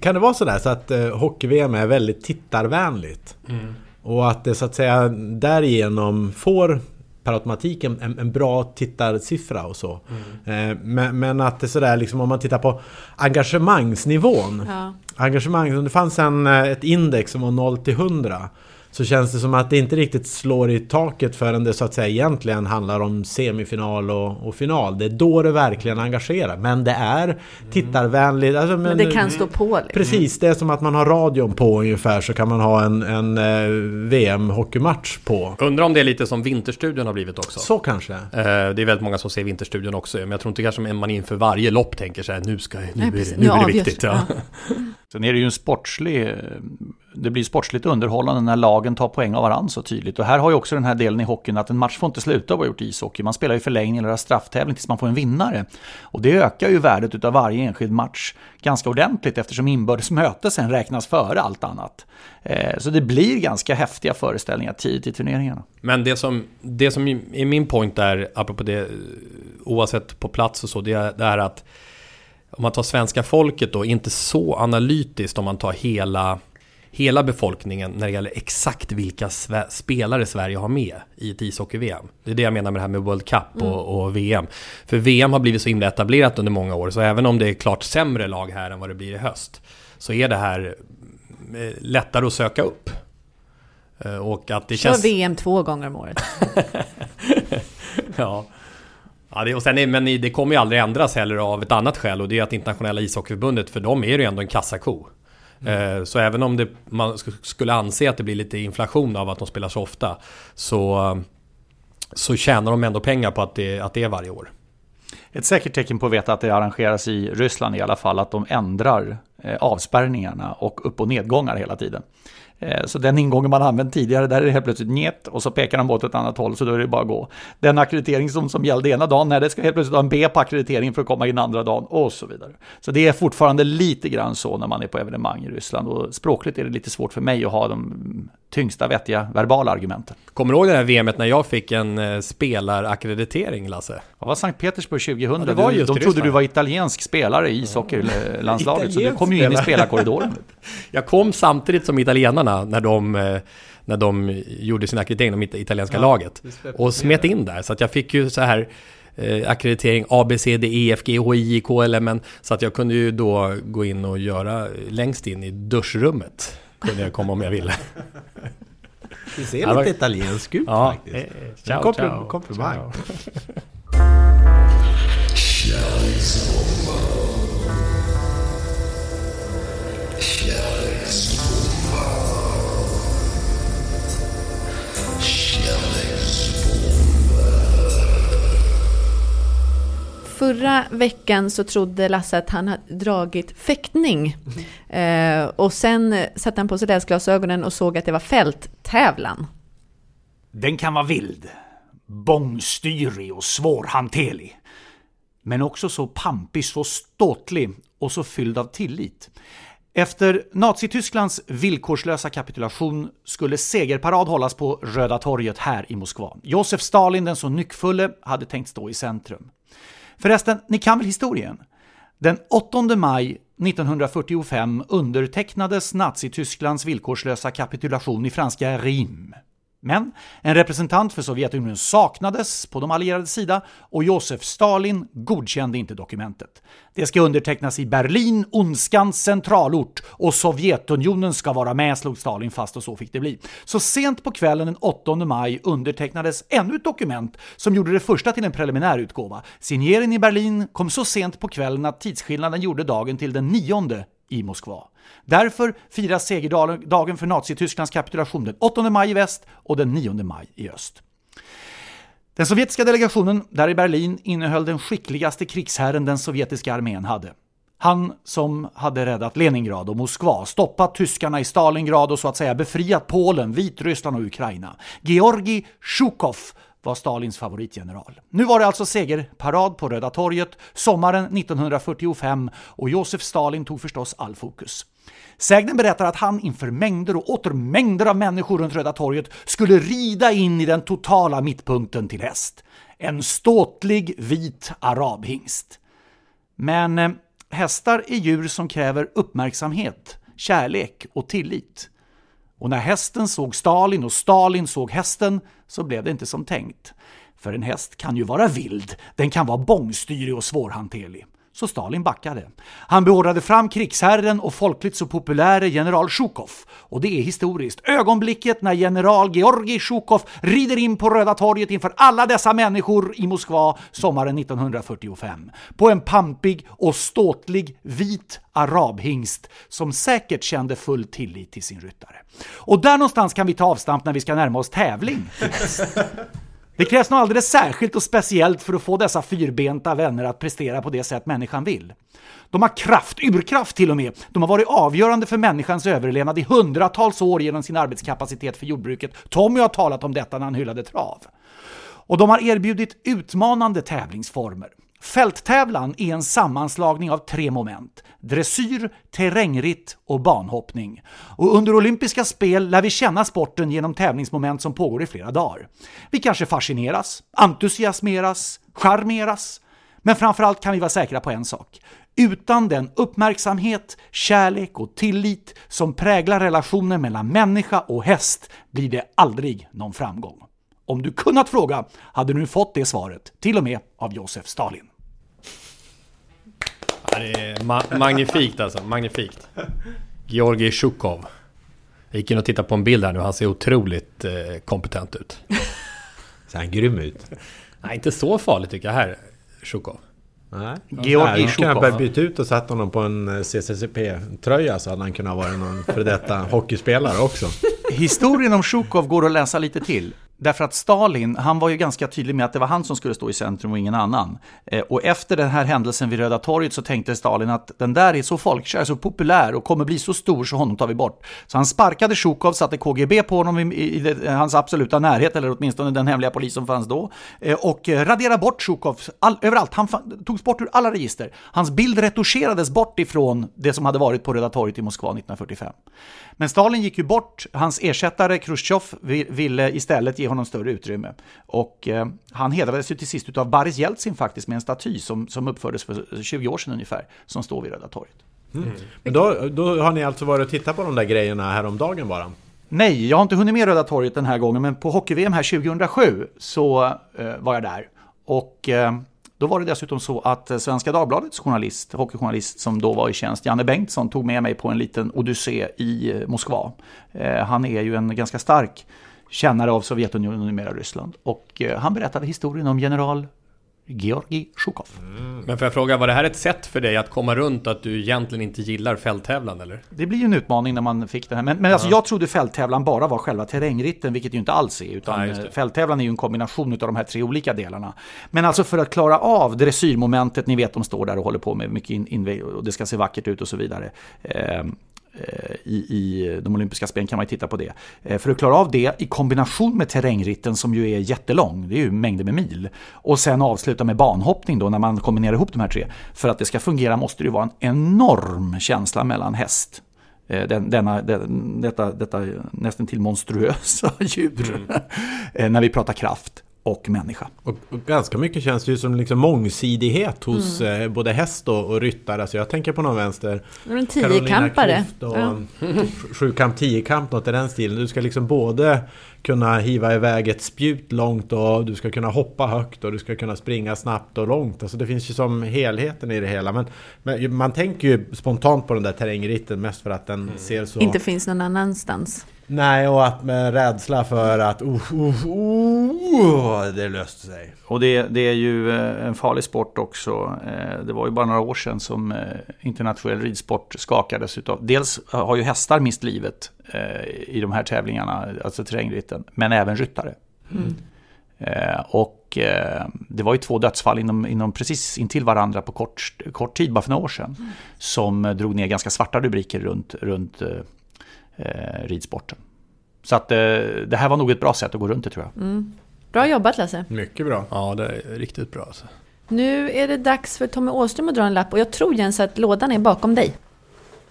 kan det vara sådär så att eh, hockey-VM är väldigt tittarvänligt? Mm. Och att det så att säga därigenom får per automatik en, en, bra tittarsiffra och så. Mm. Eh, men, men, att det sådär liksom om man tittar på engagemangsnivån. Ja. Engagemang, det fanns en, eh, ett index som var 0 till 100. Så känns det som att det inte riktigt slår i taket förrän det så att säga egentligen handlar om semifinal och, och final. Det är då det verkligen engagerar. Men det är tittarvänligt. Alltså, men, men, det kan stå på. Liksom. Precis, det är som att man har radion på ungefär så kan man ha en, en eh, VM-hockeymatch på. Undrar om det är lite som Vinterstudion har blivit också. Så kanske. Eh, det är väldigt många som ser Vinterstudion också. Men jag tror inte kanske man inför varje lopp tänker så här, nu, ska, nu, Nej, är, det, nu, nu är det viktigt. Ja. Sen är det ju en sportslig det blir sportsligt underhållande när lagen tar poäng av varandra så tydligt. Och här har ju också den här delen i hockeyn att en match får inte sluta av gjort ishockey. Man spelar ju förlängning eller strafftävling tills man får en vinnare. Och det ökar ju värdet av varje enskild match ganska ordentligt eftersom inbördes möte sen räknas före allt annat. Eh, så det blir ganska häftiga föreställningar tidigt i turneringarna. Men det som, det som är min point där, apropå det, oavsett på plats och så, det är, det är att om man tar svenska folket då, inte så analytiskt om man tar hela hela befolkningen när det gäller exakt vilka spelare Sverige har med i ett ishockey-VM. Det är det jag menar med det här med World Cup och, mm. och, VM. För VM har blivit så himla etablerat under många år, så även om det är klart sämre lag här än vad det blir i höst, så är det här eh, lättare att söka upp. Eh, och att det Kör känns... VM två gånger om året. ja. Ja, det, och sen, är- men det kommer ju aldrig ändras heller av ett annat skäl och det är att internationella ishockeyförbundet, för dem är det ju ändå en kassako. Eh, så även om det, man skulle anse att det blir lite inflation av att de spelar så ofta så, så tjänar de ändå pengar på att det, att det är varje år. Ett säkert tecken på att veta att det arrangeras i Ryssland i alla fall att de ändrar eh, avspärrningarna och upp och nedgångar hela tiden. Eh, så den ingången man använt tidigare, där är det helt plötsligt njet och så pekar de åt ett annat håll så då är det bara att gå. Den akkreditering som, som gällde ena dagen, nej det ska helt plötsligt ha en B på akkrediteringen för att komma in andra dagen och så vidare. Så det är fortfarande lite grann så när man är på evenemang i Ryssland och språkligt är det lite svårt för mig att ha de tyngsta vettiga verbala argumenten. Kommer du ihåg det här VMet när jag fick en eh, spelarackreditering, Lasse? Det var Sankt Petersburg 2000. det var Du- just de trodde du var italiensk spelare i ishockeylandslaget, så du kom ju in i spelarkorridoren. Jag kom samtidigt som italienarna när de, eh, när de gjorde sin akkreditering, de it- italienska laget. Och smet in där, så att jag fick ju så här eh, akkreditering A, B, C, D, E, F, G, H, I, K, L, M, N. Så att jag kunde ju då gå in och göra längst in i duschrummet. Kunde jag komma om jag ville. Det ser lite italiensk ut Ja, faktiskt. eh, ciao, Komplim- ciao, komplimang. ciao. Förra veckan så trodde Lasse att han hade dragit fäktning. Eh, och sen satte han på sig läsglasögonen och såg att det var fälttävlan. Den kan vara vild, bångstyrig och svårhanterlig. Men också så pampig, så ståtlig och så fylld av tillit. Efter Nazitysklands villkorslösa kapitulation skulle segerparad hållas på Röda torget här i Moskva. Josef Stalin, den så nyckfulle, hade tänkt stå i centrum. Förresten, ni kan väl historien? Den 8 maj 1945 undertecknades Nazitysklands villkorslösa kapitulation i franska Rim. Men en representant för Sovjetunionen saknades på de allierades sida och Josef Stalin godkände inte dokumentet. Det ska undertecknas i Berlin, ondskans centralort, och Sovjetunionen ska vara med, slog Stalin fast och så fick det bli. Så sent på kvällen den 8 maj undertecknades ännu ett dokument som gjorde det första till en preliminär utgåva. Signeringen i Berlin kom så sent på kvällen att tidsskillnaden gjorde dagen till den 9 i Moskva. Därför firas segerdagen för Nazitysklands kapitulation den 8 maj i väst och den 9 maj i öst. Den sovjetiska delegationen där i Berlin innehöll den skickligaste krigsherren den sovjetiska armén hade. Han som hade räddat Leningrad och Moskva, stoppat tyskarna i Stalingrad och så att säga befriat Polen, Vitryssland och Ukraina. Georgi Zjukov var Stalins favoritgeneral. Nu var det alltså segerparad på Röda torget sommaren 1945 och Josef Stalin tog förstås all fokus. Sägnen berättar att han inför mängder och åter mängder av människor runt Röda torget skulle rida in i den totala mittpunkten till häst. En ståtlig vit arabhingst. Men eh, hästar är djur som kräver uppmärksamhet, kärlek och tillit. Och när hästen såg Stalin och Stalin såg hästen så blev det inte som tänkt. För en häst kan ju vara vild, den kan vara bångstyrig och svårhanterlig. Så Stalin backade. Han beordrade fram krigsherren och folkligt så populäre general Zjukov. Och det är historiskt. Ögonblicket när general Georgij Zjukov rider in på Röda torget inför alla dessa människor i Moskva sommaren 1945. På en pampig och ståtlig vit arabhingst som säkert kände full tillit till sin ryttare. Och där någonstans kan vi ta avstamp när vi ska närma oss tävling. Det krävs något alldeles särskilt och speciellt för att få dessa fyrbenta vänner att prestera på det sätt människan vill. De har kraft, urkraft till och med. De har varit avgörande för människans överlevnad i hundratals år genom sin arbetskapacitet för jordbruket. Tommy har talat om detta när han hyllade trav. Och de har erbjudit utmanande tävlingsformer. Fälttävlan är en sammanslagning av tre moment. Dressyr, terrängritt och banhoppning. Och under olympiska spel lär vi känna sporten genom tävlingsmoment som pågår i flera dagar. Vi kanske fascineras, entusiasmeras, charmeras. Men framförallt kan vi vara säkra på en sak. Utan den uppmärksamhet, kärlek och tillit som präglar relationen mellan människa och häst blir det aldrig någon framgång. Om du kunnat fråga hade du fått det svaret, till och med av Josef Stalin. Ja, det är ma- magnifikt alltså, magnifikt. Georgij Zjukov. Jag gick in och tittade på en bild här nu, han ser otroligt eh, kompetent ut. Ser han grym ut? Nej, inte så farligt tycker jag här, Sjukov. Nej. Georgi Sjukov. Kan Sjukov. jag byta ut och satt honom på en eh, CCCP-tröja så hade han kunnat vara någon för detta hockeyspelare också. Historien om Sjukov går att läsa lite till. Därför att Stalin, han var ju ganska tydlig med att det var han som skulle stå i centrum och ingen annan. Eh, och efter den här händelsen vid Röda torget så tänkte Stalin att den där är så folkkär, så populär och kommer bli så stor så honom tar vi bort. Så han sparkade Sjukov, satte KGB på honom i, i, i eh, hans absoluta närhet, eller åtminstone den hemliga polis som fanns då. Eh, och raderade bort Sjukov all, överallt. Han togs bort ur alla register. Hans bild retuscherades bort ifrån det som hade varit på Röda torget i Moskva 1945. Men Stalin gick ju bort, hans ersättare Khrushchev ville istället ge honom större utrymme. Och eh, han hedrades ju till sist av Boris Jeltsin faktiskt med en staty som, som uppfördes för 20 år sedan ungefär, som står vid Röda torget. Men då, då har ni alltså varit och tittat på de där grejerna häromdagen bara? Nej, jag har inte hunnit med Röda torget den här gången, men på hockey-VM här 2007 så eh, var jag där. Och eh, då var det dessutom så att eh, Svenska Dagbladets journalist, hockeyjournalist som då var i tjänst, Janne Bengtsson, tog med mig på en liten odyssé i eh, Moskva. Eh, han är ju en ganska stark kännare av Sovjetunionen och numera Ryssland. Och eh, han berättade historien om general Georgi Sjukov. Men får jag fråga, var det här ett sätt för dig att komma runt att du egentligen inte gillar fälttävlan eller? Det blir ju en utmaning när man fick det här. Men, men alltså, jag trodde fälttävlan bara var själva terrängritten, vilket ju inte alls är. Utan Ja, det. eh, fälttävlan är ju en kombination av de här tre olika delarna. Men alltså för att klara av dressyrmomentet, ni vet de står där och håller på med mycket in, inväg och det ska se vackert ut och så vidare. Eh, I, I de olympiska spelen kan man ju titta på det. Eh, För att klara av det i kombination med terrängritten som ju är jättelång, det är ju mängder med mil. Och sen avsluta med banhoppning då när man kombinerar ihop de här tre. För att det ska fungera måste det ju vara en enorm känsla mellan häst Eh, den, denna, den, detta, detta nästan till monstruösa djur. Eh, När vi pratar kraft och människa. Och, och ganska mycket känns det ju som liksom mångsidighet hos eh, både häst och, och ryttare. Alltså jag tänker på någon vänster. En tiokampare. Klüft och Ja. sjukamp, tiokamp, något i den stilen. Du ska liksom både kunna hiva iväg ett spjut långt och du ska kunna hoppa högt och du ska kunna springa snabbt och långt. Alltså det finns ju som helheten i det hela. Men, men man tänker ju spontant på den där terrängritten mest för att den ser så... Inte finns någon annanstans. Nej, och att med rädsla för att uh, uh, uh, det löste sig. Och det, det är ju eh, en farlig sport också. Eh, Det var ju bara några år sedan som eh, internationell ridsport skakades utav. Dels har ju hästar mist livet i de här tävlingarna, alltså terrängritten, men även ryttare. Eh, Och det var ju två dödsfall inom, inom precis intill varandra på kort, kort tid, bara för några år sedan. Som eh, drog ner ganska svarta rubriker runt, runt eh, ridsporten. Så att eh, det här var nog ett bra sätt att gå runt det tror jag. Bra jobbat Lasse. Mycket bra. Ja, det är riktigt bra alltså. Nu är det dags för Tommy Åström att dra en lapp och jag tror Jens att lådan är bakom dig.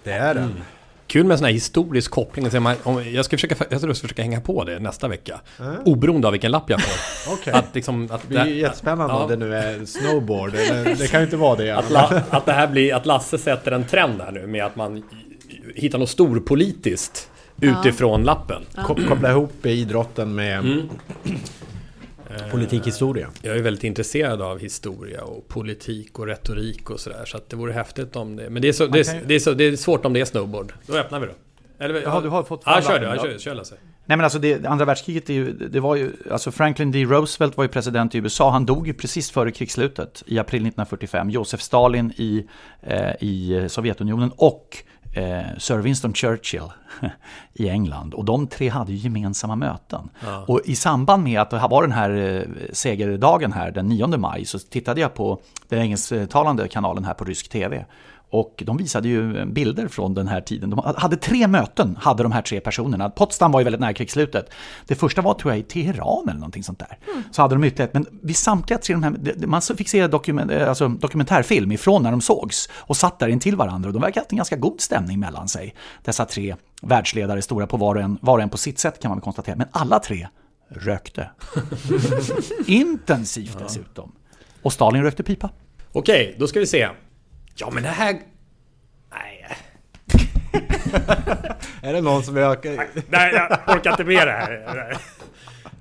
Det är den. Kul med sån här historisk koppling. Så man- om- Jag ska försöka, jag ska försöka hänga på det nästa vecka. Oberoende av vilken lapp jag får. Okej. Att liksom, att Det blir ju jättespännande Ja. om det nu är snowboard. Det, det kan ju inte vara det. Att, la, att det här blir, att Lasse sätter en trend här nu med att man hittar något storpolitiskt utifrån lappen. Ko- Koppla ihop idrotten med politikhistoria. Jag är väldigt intresserad av historia och politik och retorik och sådär. Så att det vore häftigt om det... Men det är, så, det, är, ju- det, är så, det är svårt om det är snowboard. Då öppnar vi då. Eller, Jaha, du har fått Ja, kör du. Ja, kör, kör Lasse. Nej men alltså det, andra världskriget är ju, det var ju, alltså Franklin D. Roosevelt var ju president i USA, han dog ju precis före krigsslutet i april 1945. Josef Stalin i, eh, i Sovjetunionen och eh, Sir Winston Churchill i England. Och de tre hade gemensamma möten. Och i samband med att det var den här eh, segerdagen här den 9 maj så tittade jag på den engelsktalande kanalen här på rysk tv. Och de visade ju bilder från den här tiden. De hade tre möten, hade de här tre personerna. Potsdam var ju väldigt nära krigsslutet. Det första var tror jag i Teheran eller någonting sånt där. Så hade de ytterligare men vid samtliga tre, de här, man fick se dokument, eh, alltså, dokumentärfilm ifrån när de sågs och satt där intill varandra. Och de verkade ha haft en ganska god stämning mellan sig. Dessa tre världsledare, stora på var och en, var och en på sitt sätt kan man väl konstatera. Men alla tre rökte. Intensivt dessutom. Och Stalin rökte pipa. Okej, då ska vi se. Ja, men det här... Nej, Är det någon som vill nej jag orkar inte med det här.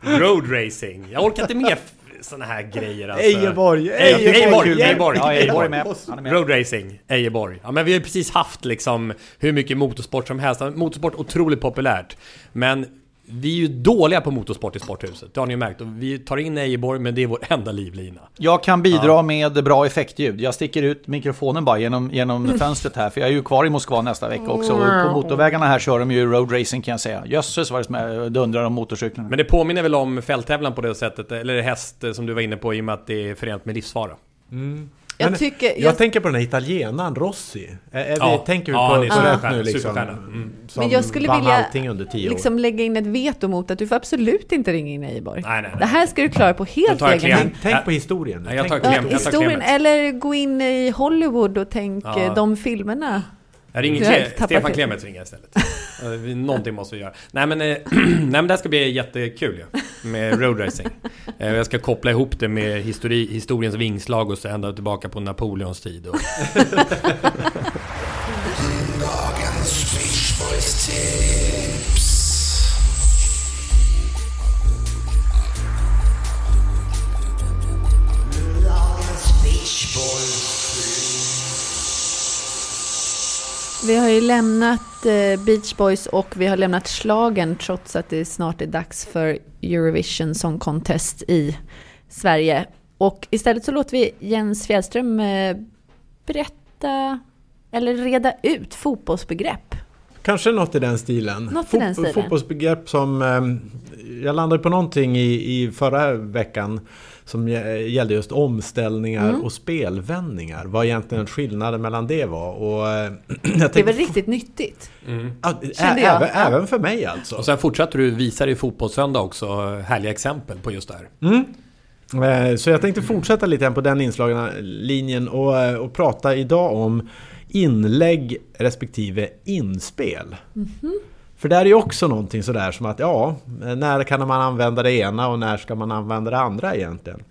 Road racing. Jag orkar inte med såna här grejer alltså. Ejeborg! Ejeborg! Ejeborg! Ejeborg! Ja, Ejeborg är med. Han är med. Road racing, Ejeborg. Ja men vi har ju precis haft liksom hur mycket motorsport som helst. Motorsport otroligt populärt. Men vi är ju dåliga på motorsport i sporthuset, det har ni ju märkt. Och vi tar in Ejeborg, men det är vår enda livlina. Jag kan bidra med bra effektljud. Jag sticker ut mikrofonen bara genom, genom fönstret här, för jag är ju kvar i Moskva nästa vecka också. Och på motorvägarna här kör de ju road racing kan jag säga. Jösses vad det dundrar om motorcyklarna. Men det påminner väl om fälttävlan på det sättet, eller häst eh, som du var inne på i och med att det är förenat med livsfara. Jag Men tycker- jag, jag- tänker på den här italienaren Rossi. Är, är Ja. vi, tänker vi Ja, på, på rätt nu liksom? Mm. Som Men jag skulle vilja allting under tio år. liksom lägga in ett veto mot att du får absolut inte ringa in Ejeborg. Nej, nej, nej. Det här ska du klara på helt jag egen hand. Tänk, på historien. Nej, jag tar jag tar historien, eller gå in i Hollywood och tänk Ja. eh, de filmerna. Jag ringer tappat Stefan det. Clemens ringer istället. Någonting måste vi göra. Nej men, eh, nej, men det här ska bli jättekul ju. Med roadracing. Eh, Jag ska koppla ihop det med histori, historiens vingslag och så ända tillbaka på Napoleons tid. Och, Vi har ju lämnat eh, Beach Boys och vi har lämnat slagen trots att det snart är dags för Eurovision Song Contest i Sverige. Och istället så låter vi Jens Fjällström eh, berätta eller reda ut fotbollsbegrepp. Kanske något i den stilen. Något i den stilen. Fotbollsbegrepp som... ehm, jag landade på någonting i, i förra veckan som gä- gällde just omställningar Mm. och spelvändningar. Vad egentligen skillnaden mellan det var. Och, eh, jag Det är tänkte- väl riktigt nyttigt? Ja, kände jag. Även, även för mig alltså. och sen fortsatte du visa i Fotbollssöndag också härliga exempel på just det här. Eh, Så jag tänkte fortsätta lite på den inslagna linjen och, eh, och prata idag om inlägg respektive inspel. För det är ju också någonting sådär som att ja, när kan man använda det ena och när ska man använda det andra egentligen?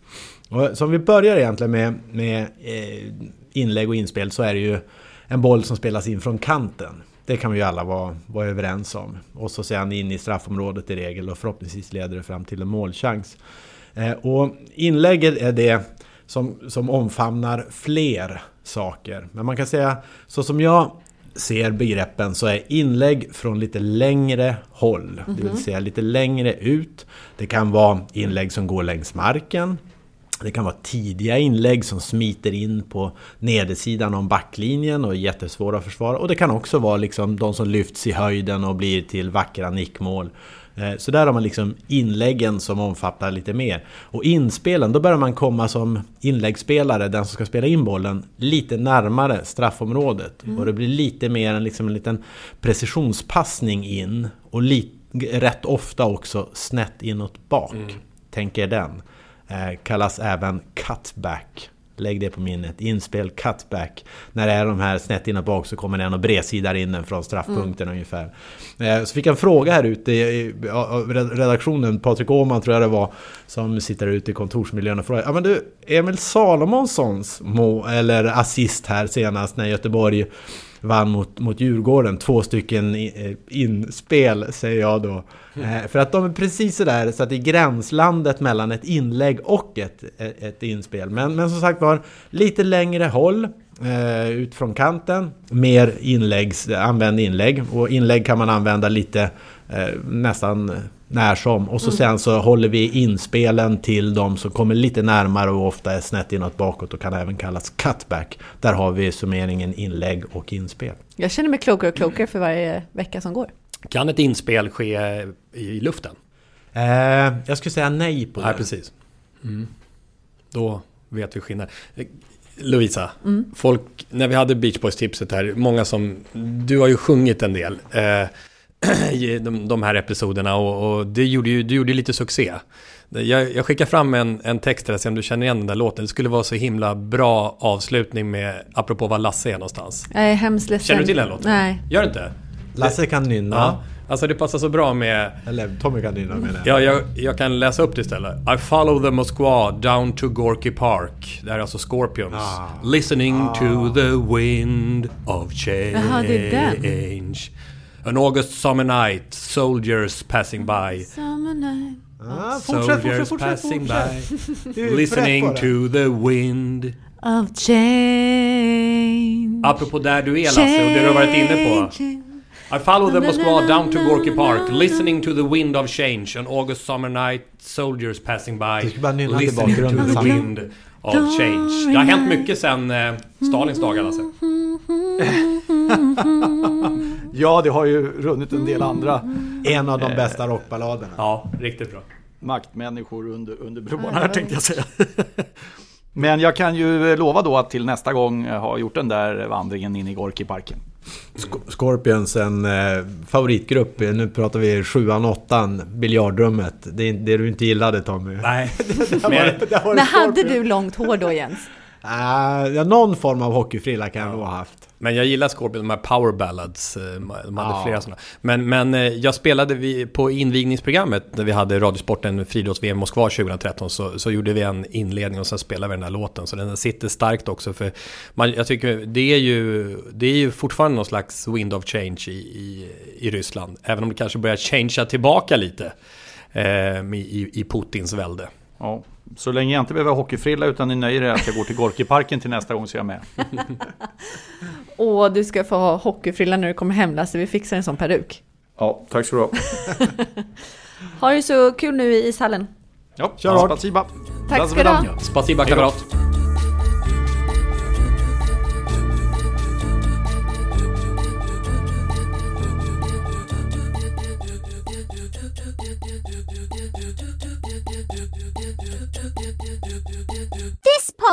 Och så om vi börjar egentligen med, med eh, inlägg och inspel så är det ju en boll som spelas in från kanten. Det kan vi ju alla vara, vara överens om. Och så sen in i straffområdet i regel och förhoppningsvis leder det fram till en målchans. Eh, och inlägget är det som, som omfamnar fler saker. Men man kan säga, så som jag ser begreppen så är inlägg från lite längre håll. Det vill säga lite längre ut. Det kan vara inlägg som går längs marken. Det kan vara tidiga inlägg som smiter in på nedersidan om backlinjen och är jättesvåra att försvara. Och det kan också vara liksom de som lyfts i höjden och blir till vackra nickmål. Eh, Så där har man liksom inläggen som omfattar lite mer. Och inspelen, då börjar man komma som inläggsspelare, den som ska spela in bollen, lite närmare straffområdet. Och det blir lite mer en, liksom en liten precisionspassning in. Och li- rätt ofta också snett inåt bak. Tänk er den. Eh, kallas även cutback. Lägg det på minnet. Inspel cutback. När det är de här snett inåt bak så kommer den och bredsidar in den från straffpunkten ungefär. Eh, så fick jag en fråga här ute i, redaktionen. Patrik Åhman tror jag det var. Som sitter ute i kontorsmiljön och frågar. Ja men du, Emil Salomonssons må, eller assist här senast när Göteborg vann mot, mot Djurgården. Två stycken inspel, eh, in inspel säger jag då. Eh, För att de är precis sådär så att det är gränslandet mellan ett inlägg och ett, eh, ett inspel. Men, men som sagt var, lite längre håll Uh, ut från kanten. Mer inläggs, använd inlägg. Och inlägg kan man använda lite uh, nästan när som. Och så sen så håller vi inspelen till de som kommer lite närmare och ofta är snett inåt bakåt och kan även kallas cutback. Där har vi summeringen inlägg och inspel. Jag känner mig klokare och klokare för varje vecka som går. Kan ett inspel ske i luften? Eh, jag skulle säga nej på Nej, det. precis. Mm. Då vet vi skillnad. Lovisa, folk, när vi hade Beach Boys-tipset här, många som... Du har ju sjungit en del eh, i de, de här episoderna och, och det gjorde ju, du gjorde ju lite succé. Jag, jag skickar fram en, en text till dig, se om du känner igen den där låten. Det skulle vara så himla bra avslutning med, apropå var Lasse är någonstans. Jag är hemskt ledsen. Känner du till den låten? Nej. Gör du inte? Lasse kan nynna. Ja. Alltså det passar så bra med... Eller Tommy kan nynna menar jag. Ja, jag, jag kan läsa upp det istället. I follow the Moskva down to Gorky Park. Det här är alltså Scorpions. Ah. Listening to the wind of change. Jaha, det är den. An August summer night, soldiers passing by. Summer night. Ah, fortsätt, fortsätt, fortsätt, passing by. Listening to the wind. Of change. Apropå där du är Lasse och det du har varit inne på. I follow the Moskva down to Gorky Park Listening to the wind of change An August summer night Soldiers passing by. Listening to the wind of change. Det har hänt mycket sen eh, Stalins dagar Lasse Ja, det har ju runnit en del andra En av de bästa rockballaderna. Ja, riktigt bra maktmänniskor under, under broarna här tänkte jag säga. Men jag kan ju lova då att till nästa gång ha gjort den där vandringen in i Gorki-parken. Scorpions, en eh, favoritgrupp. Nu pratar vi sjuan, åttan, biljardrummet. Det är det du inte gillade Tommy. Nej var det- var Men hade du långt hår då Jens? Ah, ja, någon form av hockeyfrilla kan jag nog ha haft. Men jag gillar Scorpion, de här power ballads. eh, De hade Ja. flera sådana. Men, men eh, jag spelade vi, på invigningsprogrammet när vi hade Radiosporten friidrotts-VM Moskva 2013 så, så gjorde vi en inledning och sen spelade vi den här låten. Så den sitter starkt också för man, jag tycker det är, ju, det är ju fortfarande någon slags wind of change i, i, i Ryssland. Även om det kanske börjar changea tillbaka lite eh, i, i Putins välde. Ja, så länge jag inte behöver hockeyfrilla utan är nöjd med att jag går till Gorki-parken till nästa gång så är jag med. Och du ska få ha hockeyfrilla när du kommer hem Lasse, vi fixar en sån peruk. Ja, tack så du ha. Ha det så kul nu i ishallen. Ja, Kör hårt. spasiba. Tack ska du ha. Spasiba kamrat!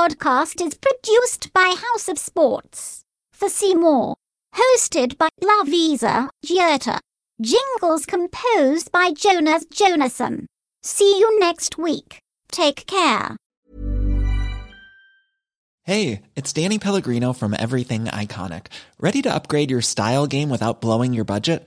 Podcast is produced by House of Sports for Seymour, hosted by Lavisa Giota, jingles composed by Jonas Jonasson. See you next week. Take care. Hey, it's Danny Pellegrino from Everything Iconic. Ready to upgrade your style game without blowing your budget?